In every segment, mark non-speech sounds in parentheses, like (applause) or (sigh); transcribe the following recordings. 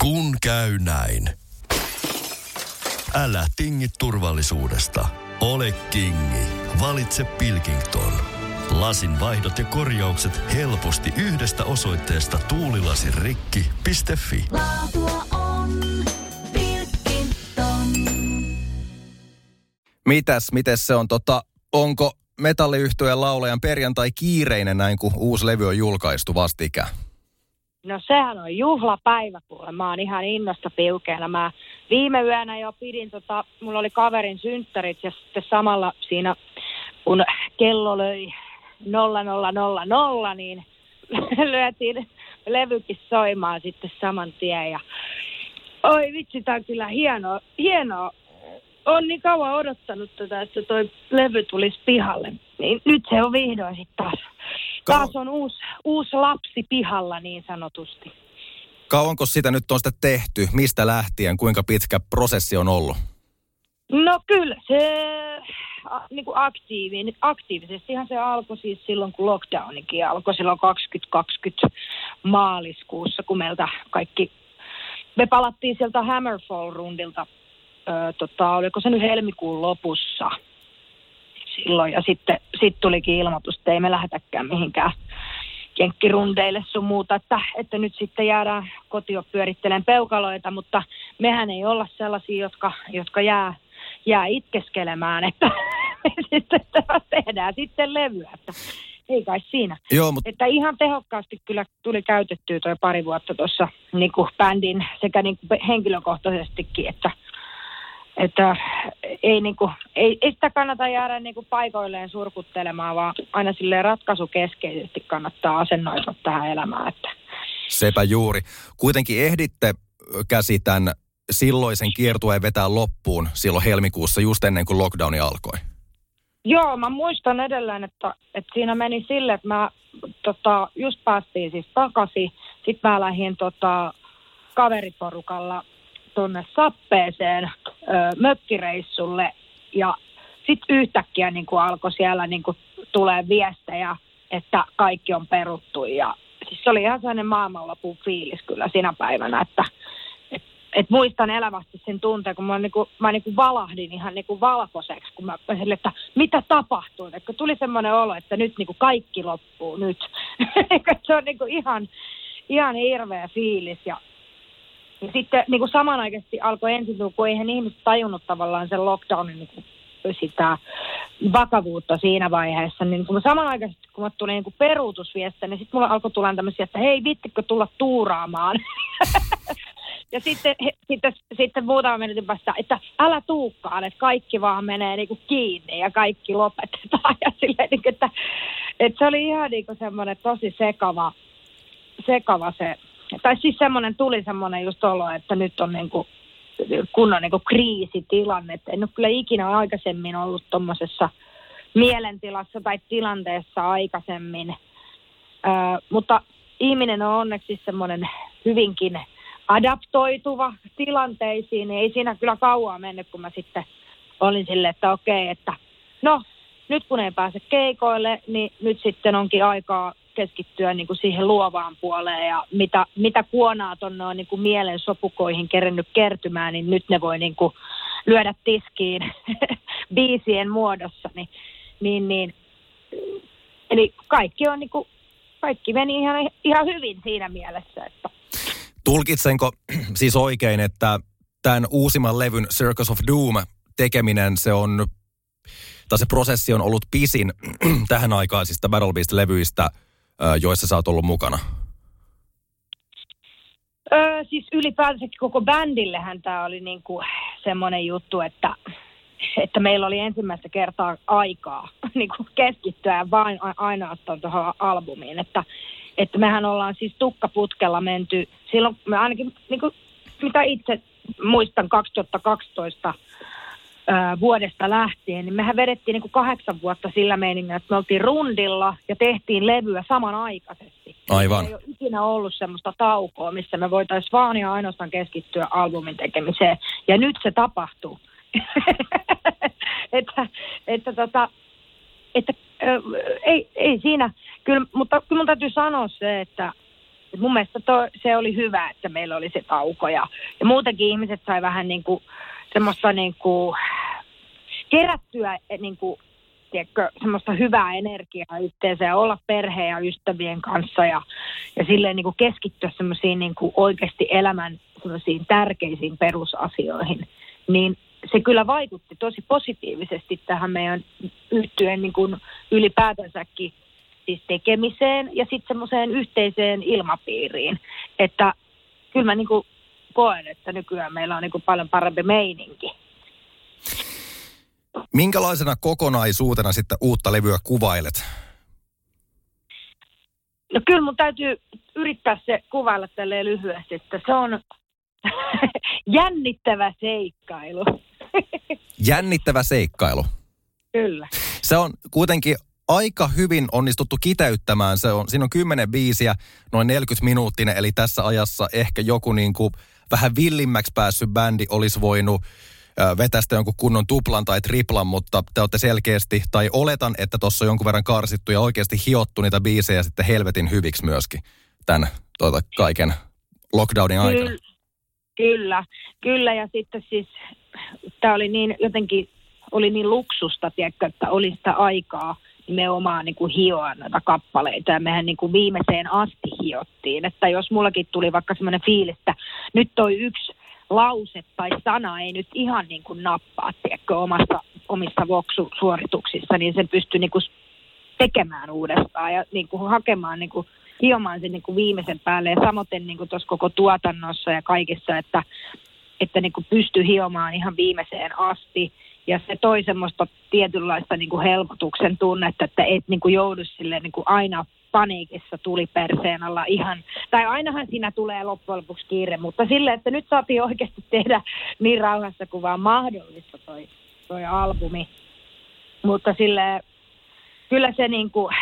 Kun käy näin. Älä tingi turvallisuudesta. Ole kingi. Valitse Pilkington. Lasin vaihdot ja korjaukset helposti yhdestä osoitteesta tuulilasirikki.fi. Laatua on Pilkington. Mitäs, mites se on? Tota, onko metalliyhtyeen laulajan perjantai kiireinen näin, kun uusi levy on julkaistu vastikään? No sehän on juhlapäivä kuule. Mä oon ihan innosta piukeena. Mä viime yönä jo pidin, tota, mulla oli kaverin synttärit ja sitten samalla siinä, kun kello löi 0000, niin (laughs) lyötiin levykin soimaan sitten saman tien. Ja oi vitsi, tää on kyllä hienoa, hienoa. On niin kauan odottanut tätä, että toi levy tulisi pihalle. Niin nyt se on vihdoin sitten taas. Taas on uusi, uusi lapsi pihalla niin sanotusti. Kauanko sitä nyt on sitten tehty? Mistä lähtien? Kuinka pitkä prosessi on ollut? No kyllä se a, niin kuin aktiivinen, aktiivisestihan se alkoi siis silloin, kun lockdownikin alkoi silloin 2020 maaliskuussa, kun meiltä kaikki, me palattiin sieltä Hammerfall-rundilta, ö, tota, oliko se nyt helmikuun lopussa silloin, ja sitten sit tulikin ilmoitus, että ei me lähdetäkään mihinkään jenkkirundeille sun muuta, että, että nyt sitten jäädään kotio pyörittelemään peukaloita, mutta mehän ei olla sellaisia, jotka, jotka jää, jää itkeskelemään, että (laughs) sitten tehdään sitten levyä, että ei kai siinä. Joo, mutta Että ihan tehokkaasti kyllä tuli käytettyä toi pari vuotta tuossa niin bändin sekä niin kuin henkilökohtaisestikin, että, että ei, niin kuin, ei, ei sitä kannata jäädä niin kuin paikoilleen surkuttelemaan, vaan aina sille ratkaisukeskeisesti kannattaa asennoitua tähän elämään. Että sepä juuri. Kuitenkin ehditte, käsitän, silloisen kiertueen vetää loppuun silloin helmikuussa just ennen kuin lockdowni alkoi. Joo, mä muistan edelleen, että, että siinä meni sille, että mä tota, just päästiin siis takaisin. Sitten mä lähdin tota, kaveriporukalla tonne sappeeseen ö, mökkireissulle ja sitten yhtäkkiä niin kuin alkoi siellä niin kuin tulee viestejä, että kaikki on peruttu ja siis se oli ihan sellainen maailmanlopun fiilis kyllä siinä päivänä, että et, et muistan elävästi sen tunteen, kun mä, niinku, mä niinku valahdin ihan niinku valkoiseksi, kun mä sille, että mitä tapahtuu. Et kun tuli semmoinen olo, että nyt niinku kaikki loppuu nyt. (laughs) se on niinku ihan, ihan hirveä fiilis. Ja, ja sitten niinku samanaikaisesti alkoi ensin, kun eihän ihmiset tajunnut tavallaan sen lockdownin niinku sitä vakavuutta siinä vaiheessa, niin kun mä samanaikaisesti kun mä tuli niin peruutusviestejä, niin sitten mulla alkoi tulla tämmöisiä, että hei, vittikö tulla tuuraamaan. (laughs) ja sitten, he, sitten, sitten muutama minuutin päästä, että älä tuukkaan, että kaikki vaan menee niin kuin kiinni ja kaikki lopetetaan. (laughs) Ja silleen, niin kuin, että, että se oli ihan niin kuin semmoinen tosi sekava, sekava se, tai siis semmoinen tuli semmoinen just olo, että nyt on niin kuin kunnon niin kuin kriisitilanne. Et en ole kyllä ikinä aikaisemmin ollut tuommoisessa mielentilassa tai tilanteessa aikaisemmin. Ö, mutta ihminen on onneksi semmoinen hyvinkin adaptoituva tilanteisiin, niin ei siinä kyllä kauaa mennyt, kun mä sitten olin silleen, että okei, että no nyt kun ei pääse keikoille, niin nyt sitten onkin aikaa keskittyä niin kuin siihen luovaan puoleen ja mitä, mitä kuonaa tuonne on niin kuin mielen sopukoihin kerennyt kertymään, niin nyt ne voi niin kuin lyödä tiskiin (laughs) biisien muodossa. Niin, niin, niin. Eli kaikki, on niin kuin, kaikki meni ihan, ihan hyvin siinä mielessä, että Tulkitsenko (clears throat) siis oikein, että tämän uusimman levyn Circus of Doom tekeminen, se on, tai se prosessi on ollut pisin (clears throat) tähän aikaan siis Battle Beast-levyistä, joissa sä oot ollut mukana? Öö, siis ylipäätänsä koko bändillehän tämä oli niinku semmoinen juttu, että, että meillä oli ensimmäistä kertaa aikaa (laughs) niinku keskittyä vain ainoastaan tuohon albumiin. Että, että mehän ollaan siis tukkaputkella menty silloin, me ainakin niinku, mitä itse muistan 2012 öö, vuodesta lähtien, niin mehän vedettiin niinku kahdeksan vuotta sillä meiningillä, että me oltiin rundilla ja tehtiin levyä samanaikaisesti. Aivan. Ei ole ikinä ollut semmoista taukoa, missä me voitaisiin vaan ja ainoastaan keskittyä albumin tekemiseen. Ja nyt se tapahtuu. (laughs) että, että, tota, että ö, ei, ei siinä, kyllä, mutta kyllä mun täytyy sanoa se, että, Et mun mielestä to, se oli hyvä, että meillä oli se tauko ja, ja muutenkin ihmiset sai vähän niin kuin semmoista niin kuin kerättyä niin kuin, tiedätkö, semmoista hyvää energiaa yhteensä ja olla perheen ja ystävien kanssa ja, ja silleen niin kuin keskittyä semmoisiin niin kuin oikeasti elämän semmoisiin tärkeisiin perusasioihin, niin se kyllä vaikutti tosi positiivisesti tähän meidän yhtyeen niin kuin ylipäätänsäkin siis tekemiseen ja sitten semmoiseen yhteiseen ilmapiiriin. Että kyllä mä niin kuin koen, että nykyään meillä on niin kuin paljon parempi meininki. Minkälaisena kokonaisuutena sitten uutta levyä kuvailet? No kyllä mun täytyy yrittää se kuvailla tälleen lyhyesti, että se on (laughs) jännittävä seikkailu. (laughs) Jännittävä seikkailu. Kyllä. Se on kuitenkin aika hyvin onnistuttu kiteyttämään. Se on, siinä on 10 biisiä, noin 40 minuuttinen, eli tässä ajassa ehkä joku niin kuin vähän villimmäksi päässyt bändi olisi voinut vetästä jonkun kunnon tuplan tai triplan, mutta te olette selkeästi, tai oletan, että tuossa on jonkun verran karsittu ja oikeasti hiottu niitä biisejä sitten helvetin hyviksi myöskin tämän tuota, kaiken lockdownin aikana. Kyllä, kyllä, ja sitten siis tämä oli niin jotenkin, oli niin luksusta, tiedätkö, että oli sitä aikaa nimenomaan niin kuin hioa näitä kappaleita. Ja mehän niin kuin viimeiseen asti hiottiin. Että jos mullakin tuli vaikka semmoinen fiilis, että nyt toi yksi lause tai sana ei nyt ihan niin kuin nappaa, tiedätkö, omassa, omissa voksusuorituksissa, niin sen pystyy niin kuin tekemään uudestaan ja niin kuin hakemaan, niin kuin, hiomaan sen niin kuin viimeisen päälle. Ja samoin niin kuin tuossa koko tuotannossa ja kaikissa, että, että niin kuin pystyy hiomaan ihan viimeiseen asti. Ja se toi semmoista tietynlaista niin kuin helpotuksen tunnetta, että et niin kuin joudu sille niin kuin aina paniikissa tuli perseen alla ihan, tai ainahan siinä tulee loppujen lopuksi kiire, mutta sille, että nyt saatiin oikeasti tehdä niin rauhassa kuin vaan mahdollista toi, toi albumi. Mutta sille kyllä se niin kuin,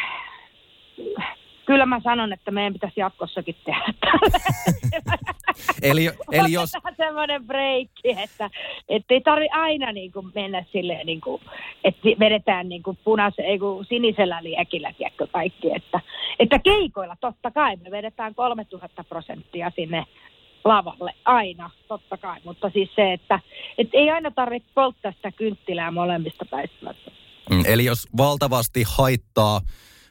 kyllä mä sanon, että meidän pitäisi jatkossakin tehdä (laughs) eli, eli jos... semmoinen breikki, että, että ei tarvi aina niin kuin mennä silleen, niin kuin, että vedetään niin kuin punaisen, ei kuin sinisellä liekillä, tiedätkö kaikki. Että, että keikoilla totta kai me vedetään 3000 prosenttia sinne lavalle, aina, totta kai. Mutta siis se, että, että ei aina tarvitse polttaa sitä kynttilää molemmista päistä. Mm, eli jos valtavasti haittaa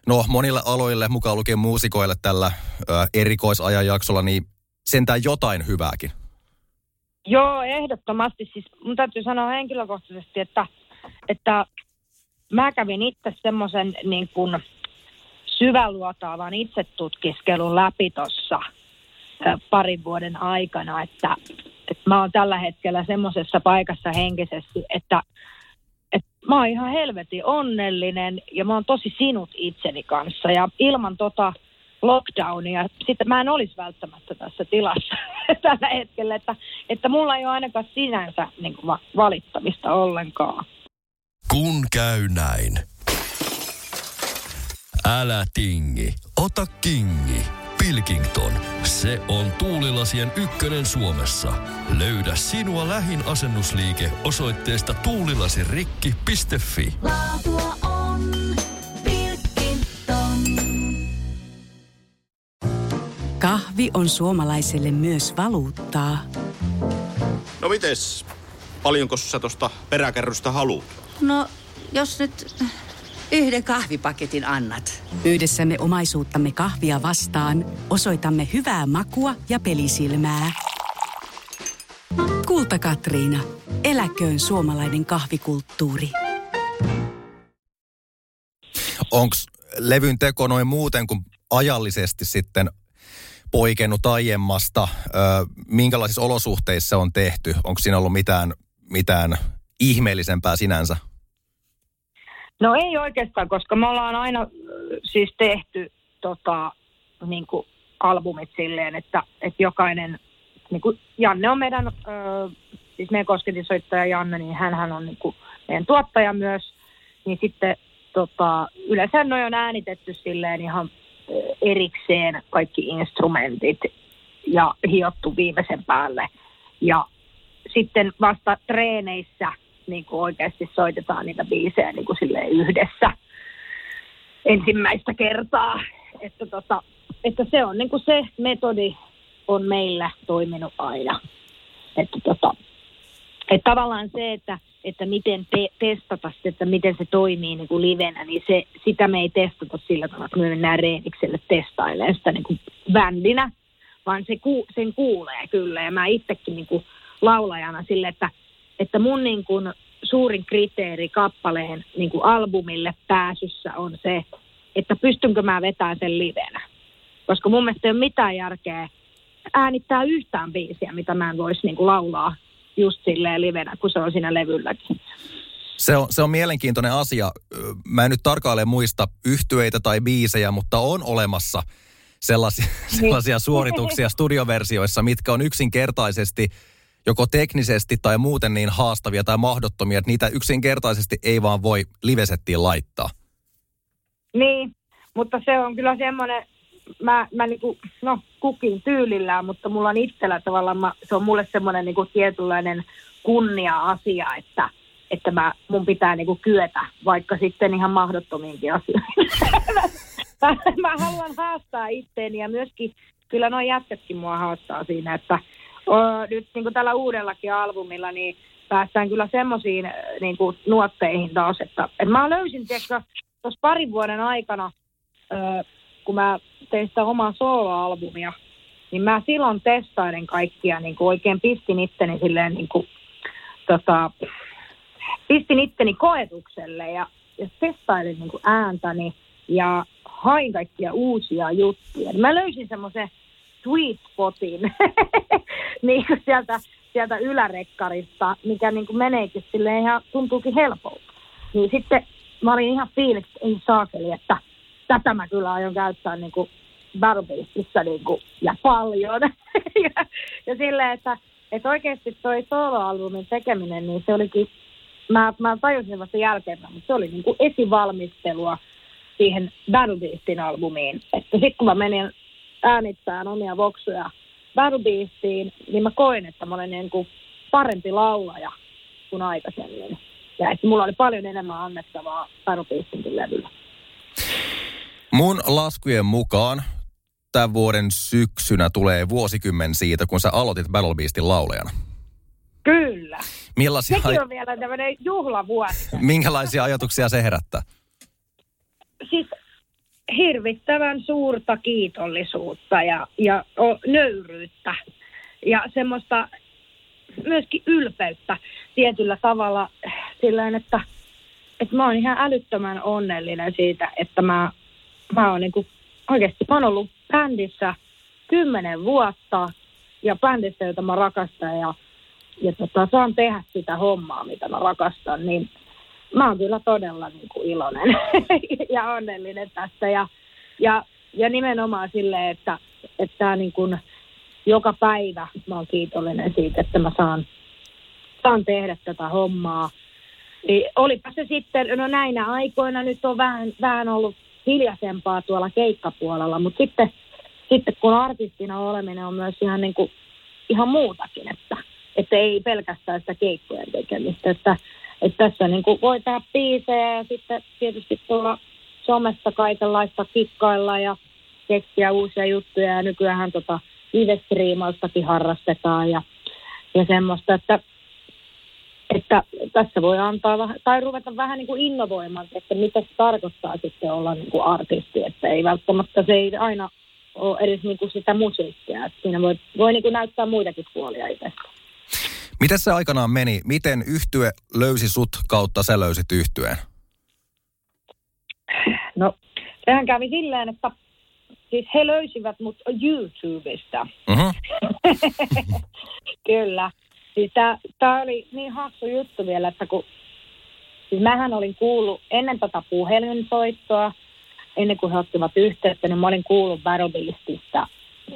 no monille aloille, mukaan lukien muusikoille tällä ö, erikoisajanjaksolla, niin sentään jotain hyvääkin. Joo, ehdottomasti. Siis mun täytyy sanoa henkilökohtaisesti, että, että mä kävin itse semmoisen niin kuin syväluotaavan itsetutkiskelun läpi tuossa parin vuoden aikana, että, että mä oon tällä hetkellä semmoisessa paikassa henkisesti, että mä oon ihan helvetin onnellinen ja mä oon tosi sinut itseni kanssa. Ja ilman tota lockdownia, sitten mä en olisi välttämättä tässä tilassa (laughs) tällä hetkellä, että, että mulla ei ole ainakaan sinänsä niin kuin valittamista ollenkaan. Kun käy näin. Älä tingi, ota kingi. Pilkington. Se on tuulilasien ykkönen Suomessa. Löydä sinua lähin asennusliike osoitteesta tuulilasirikki.fi. Laatua on Pilkington. Kahvi on suomalaiselle myös valuuttaa. No mites? Paljonko sä tosta peräkärrystä haluat? No, jos nyt Yhden kahvipaketin annat. Yhdessämme omaisuuttamme kahvia vastaan osoitamme hyvää makua ja pelisilmää. Kulta Katriina. Eläköön suomalainen kahvikulttuuri. Onko levyn teko noin muuten kuin ajallisesti sitten poikennut aiemmasta? Ö, minkälaisissa olosuhteissa on tehty? Onko siinä ollut mitään, mitään ihmeellisempää sinänsä? No ei oikeastaan, koska me ollaan aina siis tehty tota, niin kuin albumit silleen, että, että jokainen, niin kuin Janne on meidän, ö, siis meidän kosketinsoittaja Janne, niin hän on niin kuin meidän tuottaja myös, niin sitten tota, yleensä ne on äänitetty silleen ihan erikseen kaikki instrumentit ja hiottu viimeisen päälle. Ja sitten vasta treeneissä – niin kuin oikeasti soitetaan niitä biisejä niin kuin yhdessä ensimmäistä kertaa. Että tota, että se on niin kuin se metodi on meillä toiminut aina. Että tota, että tavallaan se, että, että miten te, testata se, että miten se toimii niin kuin livenä, niin se, sitä me ei testata sillä tavalla, että me mennään Reenikselle testailemaan sitä niin kuin bändinä, vaan se ku, sen kuulee kyllä. Ja mä itsekin niin kuin laulajana sille, että, että mun niin kuin suurin kriteeri kappaleen niin kuin albumille pääsyssä on se, että pystynkö mä vetämään sen livenä. Koska mun mielestä ei ole mitään järkeä äänittää yhtään biisiä, mitä mä en voisi niin kuin laulaa just silleen livenä, kun se on siinä levylläkin. Se on, se on mielenkiintoinen asia. Mä en nyt tarkalleen muista yhtyeitä tai biisejä, mutta on olemassa sellaisia, niin. sellaisia suorituksia studioversioissa, mitkä on yksinkertaisesti joko teknisesti tai muuten niin haastavia tai mahdottomia, että niitä yksinkertaisesti ei vaan voi livesettiin laittaa. Niin, mutta se on kyllä semmoinen, mä, mä niinku, no kukin tyylillään, mutta mulla on itsellä tavallaan, mä, se on mulle semmoinen niinku tietynlainen kunnia-asia, että, että mä, mun pitää niinku kyetä, vaikka sitten ihan mahdottomiinkin asioihin. mä, (laughs) mä haluan haastaa itteeni ja myöskin, kyllä noin jätkätkin mua haastaa siinä, että nyt niin kuin tällä uudellakin albumilla, niin päästään kyllä semmoisiin niin nuotteihin taas, että, että mä löysin, tuossa parin vuoden aikana, ö, kun mä tein sitä omaa soloalbumia, niin mä silloin testailin kaikkia, niin kuin oikein pistin itteni silleen niin kuin, tota, pistin itteni koetukselle ja, ja testailin niin kuin ääntäni ja hain kaikkia uusia juttuja. Mä löysin semmoisen sweet spotin (laughs) niin kuin sieltä, sieltä ylärekkarista, mikä niin kuin meneekin silleen ihan tuntuukin helpolta. Niin sitten mä olin ihan fiiliksi, että ei saakeli, että tätä mä kyllä aion käyttää niin kuin Battlebeastissä niin kuin, ja paljon. (laughs) ja, ja silleen, että, että oikeasti toi soloalbumin tekeminen, niin se olikin, mä, mä tajusin vasta jälkeen, mutta se oli niin kuin esivalmistelua siihen Battlebeastin albumiin. Että sitten kun mä menin äänittämään omia voksuja Battlebeastiin, niin mä koin, että mä olen niin kuin parempi laulaja kuin aikaisemmin. Ja että mulla oli paljon enemmän annettavaa Battlebeastinkin levyllä. Mun laskujen mukaan tämän vuoden syksynä tulee vuosikymmen siitä, kun sä aloitit Battle Beastin laulajana. Kyllä. Millaisia... Sekin on vielä tämmöinen juhlavuosi. Minkälaisia ajatuksia se herättää? Siis hirvittävän suurta kiitollisuutta ja, ja nöyryyttä ja semmoista myöskin ylpeyttä tietyllä tavalla sillä että, että mä oon ihan älyttömän onnellinen siitä, että mä, mä oon niin oikeasti, mä oon ollut bändissä kymmenen vuotta ja bändissä, jota mä rakastan ja, ja tota, saan tehdä sitä hommaa, mitä mä rakastan, niin mä oon kyllä todella niin kuin iloinen (laughs) ja onnellinen tästä ja, ja, ja nimenomaan silleen, että, että niin kuin joka päivä mä oon kiitollinen siitä, että mä saan, saan tehdä tätä hommaa. Niin olipa se sitten, no näinä aikoina nyt on vähän, vähän ollut hiljaisempaa tuolla keikkapuolella, mutta sitten, sitten kun artistina oleminen on myös ihan, niin kuin, ihan muutakin, että, että ei pelkästään sitä keikkojen tekemistä, että, että tässä niin kuin voi tehdä biisejä ja sitten tietysti tuolla somessa kaikenlaista kikkailla ja keksiä uusia juttuja. Ja nykyään tota live harrastetaan ja, ja semmoista, että että tässä voi antaa tai ruveta vähän niin kuin innovoimaan, että mitä se tarkoittaa sitten olla niin kuin artisti, että ei välttämättä se ei aina ole edes niin kuin sitä musiikkia, että siinä voi, voi niin kuin näyttää muitakin puolia itsestä. Miten se aikanaan meni? Miten yhtye löysi sut kautta sä löysit yhtyeen? No, sehän kävi silleen, että siis he löysivät mut YouTubesta. Uh-huh. (laughs) Kyllä. Siis tämä oli niin hassu juttu vielä, että kun siis mähän olin kuullut ennen tätä tota puhelinsoittoa, ennen kuin he ottivat yhteyttä, niin mä olin kuullut Battle Beastista,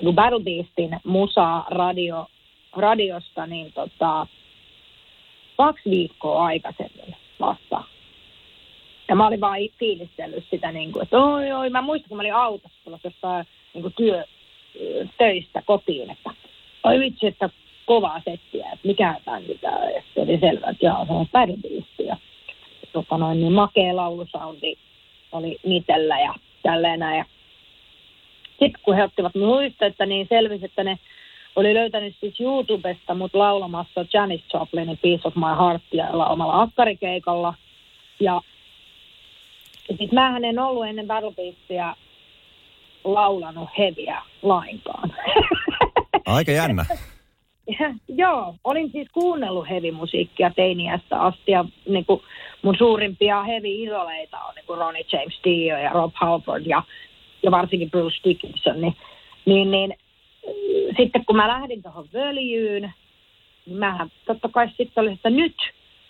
niin Battle Beastin musaa radio, radiosta, niin tota, kaksi viikkoa aikaisemmin vasta. Ja mä olin vaan fiilistellyt sitä, niin kuin, että oi, oi, mä muistan, kun mä olin autossa tuossa jossain niin kuin työ, töistä kotiin, että oi vitsi, että kovaa settiä, että mikä tämä Ja sitten oli selvä, että joo, se on Bärbiisti. Ja tota noin, niin makea laulusoundi oli mitellä ja tälleen näin. Ja sitten kun he ottivat muistetta, niin selvisi, että ne oli löytänyt siis YouTubesta mut laulamassa Janis Joplinin Piece of My Heartia omalla akkarikeikalla. Ja, siis mähän en ollut ennen Battle Beastia laulanut heviä lainkaan. (laughs) Aika jännä. Ja, joo, olin siis kuunnellut hevimusiikkia teiniästä asti ja niin kuin mun suurimpia heavy-idoleita on niin kuin Ronnie James Dio ja Rob Halford ja, ja varsinkin Bruce Dickinson. Niin, niin, niin sitten kun mä lähdin tuohon völjyyn, niin mähän totta kai sitten oli, että nyt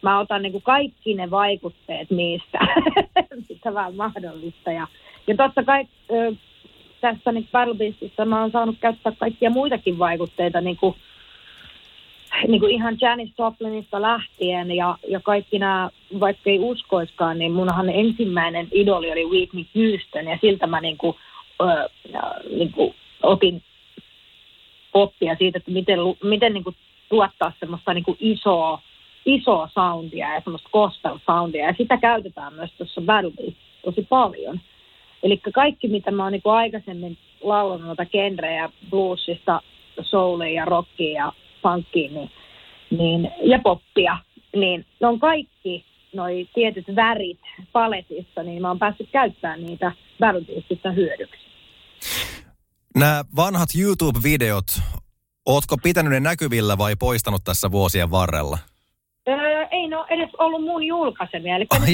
mä otan niin kuin kaikki ne vaikutteet niistä, (laughs) mitä vaan mahdollista. Ja, ja totta kai tässä niin Battle mä oon saanut käyttää kaikkia muitakin vaikutteita, niin kuin, niin kuin ihan Janis Joplinista lähtien ja, ja kaikki nämä, vaikka ei uskoiskaan, niin munhan ensimmäinen idoli oli Whitney Houston ja siltä mä niin kuin, äh, niin kuin otin oppia siitä, että miten, miten niin kuin tuottaa semmoista niin kuin isoa, isoa soundia ja semmoista gospel soundia ja sitä käytetään myös tuossa Battle tosi paljon. Eli kaikki, mitä mä oon niin aikaisemmin laulanut noita genrejä, bluesista, soulia ja rockia ja funkia niin, niin, ja poppia, niin ne on kaikki noi tietyt värit paletissa, niin mä oon päässyt käyttämään niitä Battle hyödyksi. Nämä vanhat YouTube-videot, ootko pitänyt ne näkyvillä vai poistanut tässä vuosien varrella? Öö, ei no edes ollut mun julkaisemia, eli oh,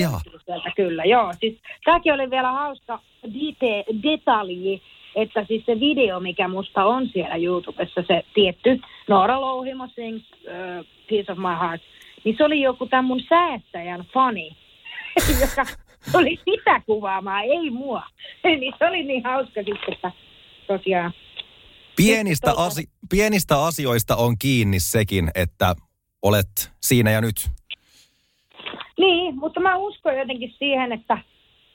sieltä kyllä, joo. Siis tämäkin oli vielä hauska dete- detalji, että siis se video, mikä musta on siellä YouTubessa, se tietty Noora Louhimo sings uh, Piece of My Heart, niin se oli joku tämän mun säästäjän fani, (laughs) joka oli sitä kuvaamaan, ei mua. niin se oli niin hauska sitten, että tosiaan Pienistä, asi- pienistä asioista on kiinni sekin, että olet siinä ja nyt. Niin, mutta mä uskon jotenkin siihen, että,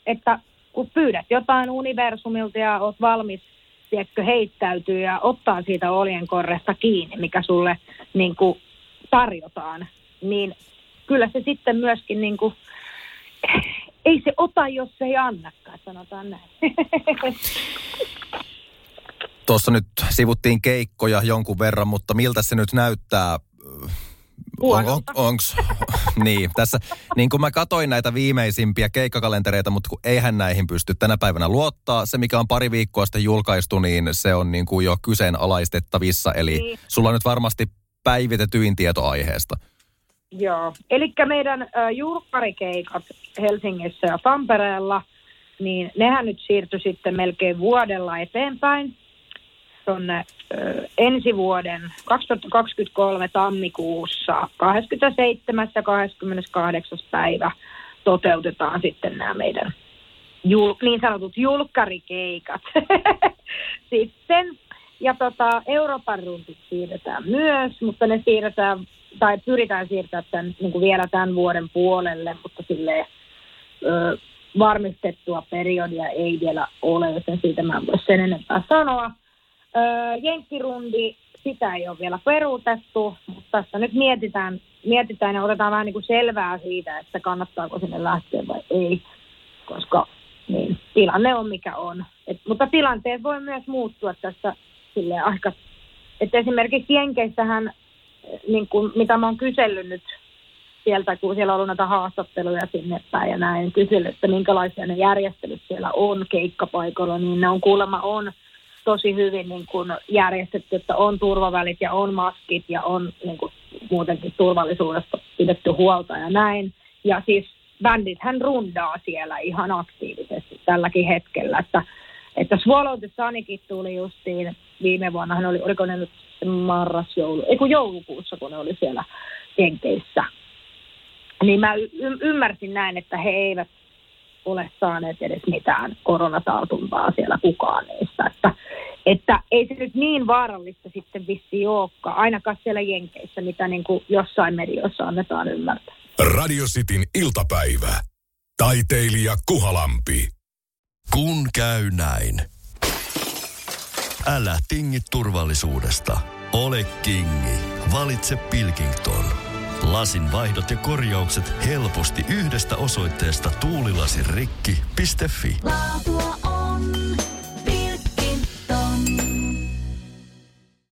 että kun pyydät jotain universumilta ja oot valmis tiedätkö, heittäytyy ja ottaa siitä oljenkorresta kiinni, mikä sulle niin kuin, tarjotaan, niin kyllä se sitten myöskin niin kuin, ei se ota, jos se ei annakaan, sanotaan näin. (laughs) Tuossa nyt sivuttiin keikkoja jonkun verran, mutta miltä se nyt näyttää? On, on, onks, (laughs) niin, tässä, niin kuin mä katoin näitä viimeisimpiä keikkakalentereita, mutta kun eihän näihin pysty tänä päivänä luottaa. Se, mikä on pari viikkoa sitten julkaistu, niin se on niin kuin jo kyseenalaistettavissa. Eli niin. sulla on nyt varmasti päivitetyin tieto aiheesta. Joo, eli meidän äh, julkkarikeikat Helsingissä ja Tampereella, niin nehän nyt siirtyi sitten melkein vuodella eteenpäin tuonne ensi vuoden 2023 tammikuussa 27. ja 28. päivä toteutetaan sitten nämä meidän jul, niin sanotut julkkarikeikat (laughs) sitten. Ja tota, Euroopan runtit siirretään myös, mutta ne siirretään, tai pyritään siirtämään tämän, niin kuin vielä tämän vuoden puolelle, mutta silleen, ö, varmistettua periodia ei vielä ole, joten siitä mä en voi sen enempää sanoa. Öö, Jenkkirundi, sitä ei ole vielä peruutettu, mutta tässä nyt mietitään, mietitään ja otetaan vähän niin kuin selvää siitä, että kannattaako sinne lähteä vai ei, koska niin, tilanne on mikä on. Et, mutta tilanteet voi myös muuttua tässä sille aika, että esimerkiksi Jenkeissähän, niin kuin, mitä mä oon kysellyt nyt sieltä, kun siellä on ollut näitä haastatteluja sinne päin ja näin, kysellyt, että minkälaisia ne järjestelyt siellä on keikkapaikoilla, niin ne on kuulemma on tosi hyvin niin kuin järjestetty, että on turvavälit ja on maskit ja on niin kuin muutenkin turvallisuudesta pidetty huolta ja näin. Ja siis bändit hän rundaa siellä ihan aktiivisesti tälläkin hetkellä, että, että Swallow the Sonikin tuli justiin viime vuonna, hän oli, oliko ne nyt marras joulu, ei kun joulukuussa, kun ne oli siellä Jenkeissä. Niin mä y- ymmärsin näin, että he eivät ole saaneet edes mitään koronatartuntaa siellä kukaan niistä. Että, että ei se nyt niin vaarallista sitten vissi olekaan, ainakaan siellä Jenkeissä, mitä niin kuin jossain mediossa annetaan ymmärtää. Radio Cityn iltapäivä. Taiteilija Kuhalampi. Kun käy näin. Älä tingi turvallisuudesta. Ole kingi. Valitse Pilkington. Lasin vaihdot ja korjaukset helposti yhdestä osoitteesta tuulilasirikki.fi. Laatua on.